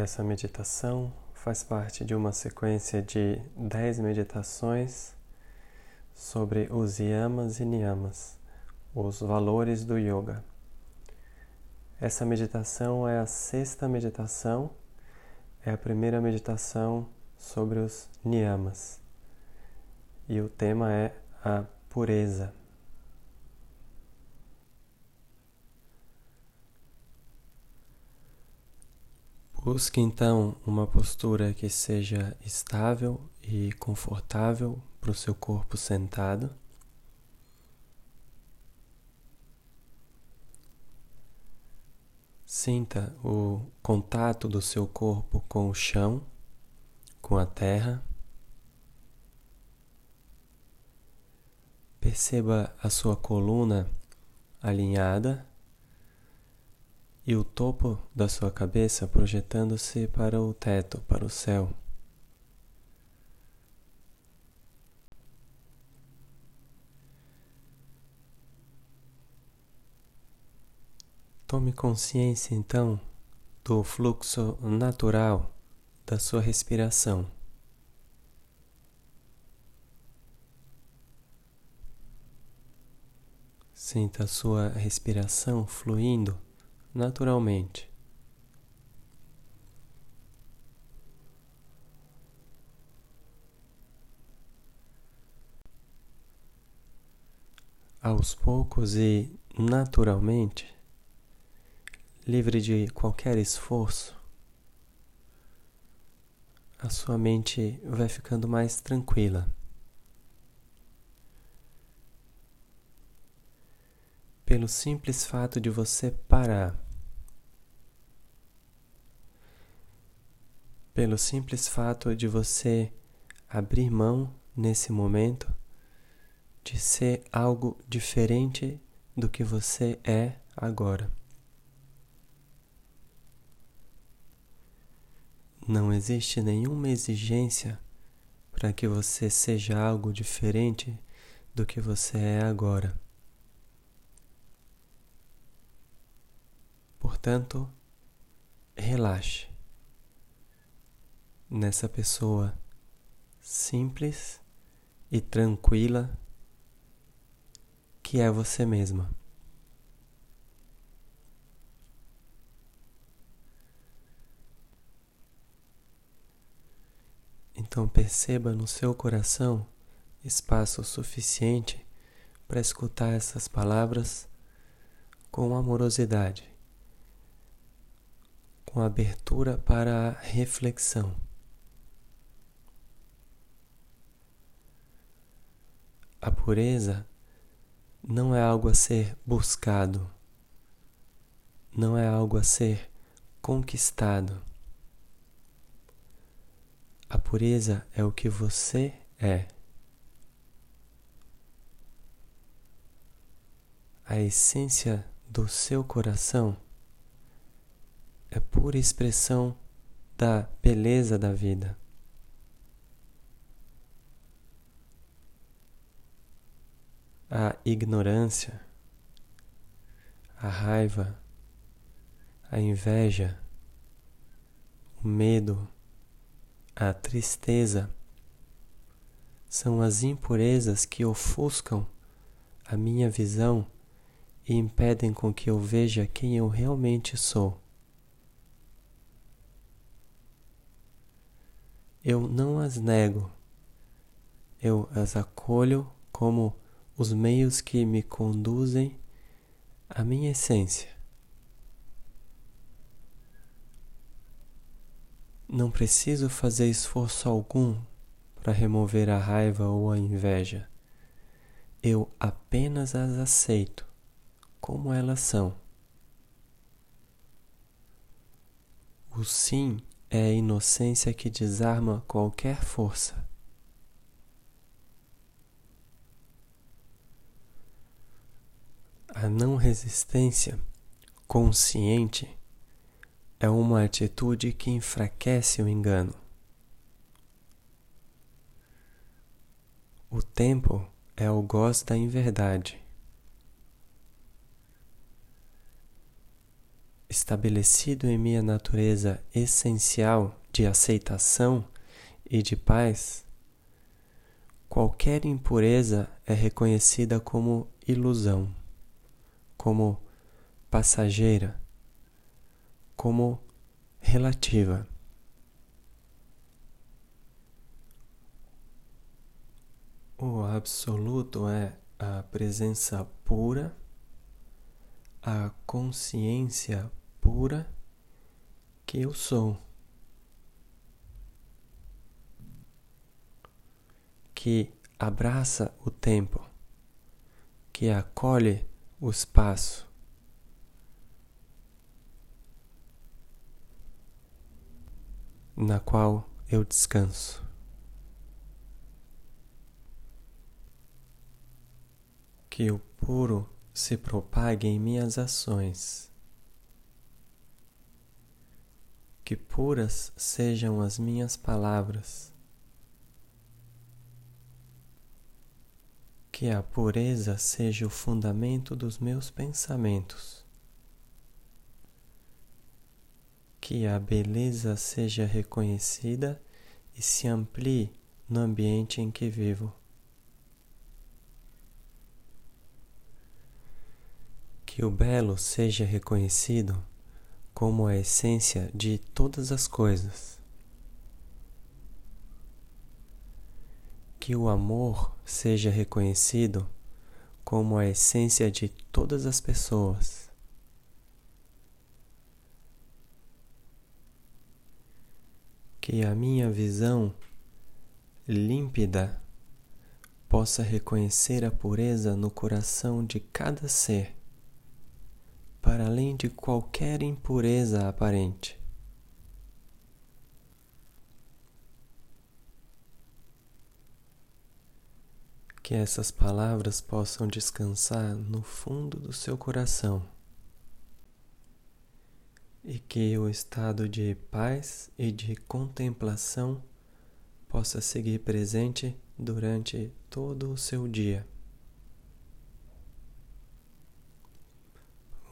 Essa meditação faz parte de uma sequência de 10 meditações sobre os yamas e niyamas, os valores do yoga. Essa meditação é a sexta meditação, é a primeira meditação sobre os niyamas. E o tema é a pureza. Busque então uma postura que seja estável e confortável para o seu corpo sentado. Sinta o contato do seu corpo com o chão, com a terra. Perceba a sua coluna alinhada e o topo da sua cabeça projetando-se para o teto, para o céu. Tome consciência então do fluxo natural da sua respiração. Sinta a sua respiração fluindo naturalmente. Aos poucos e naturalmente, livre de qualquer esforço, a sua mente vai ficando mais tranquila. Pelo simples fato de você parar pelo simples fato de você abrir mão nesse momento de ser algo diferente do que você é agora. Não existe nenhuma exigência para que você seja algo diferente do que você é agora. Portanto, relaxe nessa pessoa simples e tranquila que é você mesma. Então perceba no seu coração espaço suficiente para escutar essas palavras com amorosidade, com abertura para a reflexão. A pureza não é algo a ser buscado, não é algo a ser conquistado. A pureza é o que você é. A essência do seu coração pura expressão da beleza da vida. a ignorância, a raiva, a inveja, o medo, a tristeza são as impurezas que ofuscam a minha visão e impedem com que eu veja quem eu realmente sou. Eu não as nego, eu as acolho como os meios que me conduzem à minha essência. Não preciso fazer esforço algum para remover a raiva ou a inveja. Eu apenas as aceito como elas são. O sim é a inocência que desarma qualquer força. A não resistência consciente é uma atitude que enfraquece o engano. O tempo é o gosto da inverdade. Estabelecido em minha natureza essencial de aceitação e de paz, qualquer impureza é reconhecida como ilusão, como passageira, como relativa. O absoluto é a presença pura, a consciência pura que eu sou. Que abraça o tempo, que acolhe o espaço. Na qual eu descanso. que o puro se propague em minhas ações, que puras sejam as minhas palavras, que a pureza seja o fundamento dos meus pensamentos, que a beleza seja reconhecida e se amplie no ambiente em que vivo. Que o belo seja reconhecido como a essência de todas as coisas. Que o amor seja reconhecido como a essência de todas as pessoas. Que a minha visão límpida possa reconhecer a pureza no coração de cada ser para além de qualquer impureza aparente. Que essas palavras possam descansar no fundo do seu coração e que o estado de paz e de contemplação possa seguir presente durante todo o seu dia.